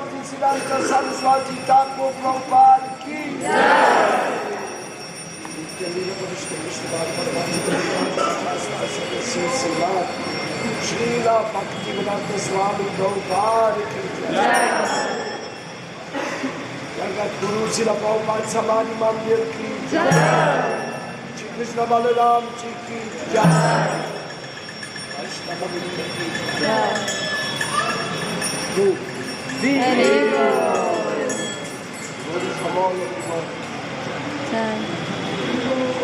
भक्ति सिद्धांत सरस्वती ठाकुर प्रभुपाद की श्रीला भक्ति वेदांत स्वामी प्रभुपाद की जगत गुरु शिल प्रभुपाद समाधि मंदिर की श्री कृष्ण बलराम जी की जय वैष्णव वृंद Viva! Viva!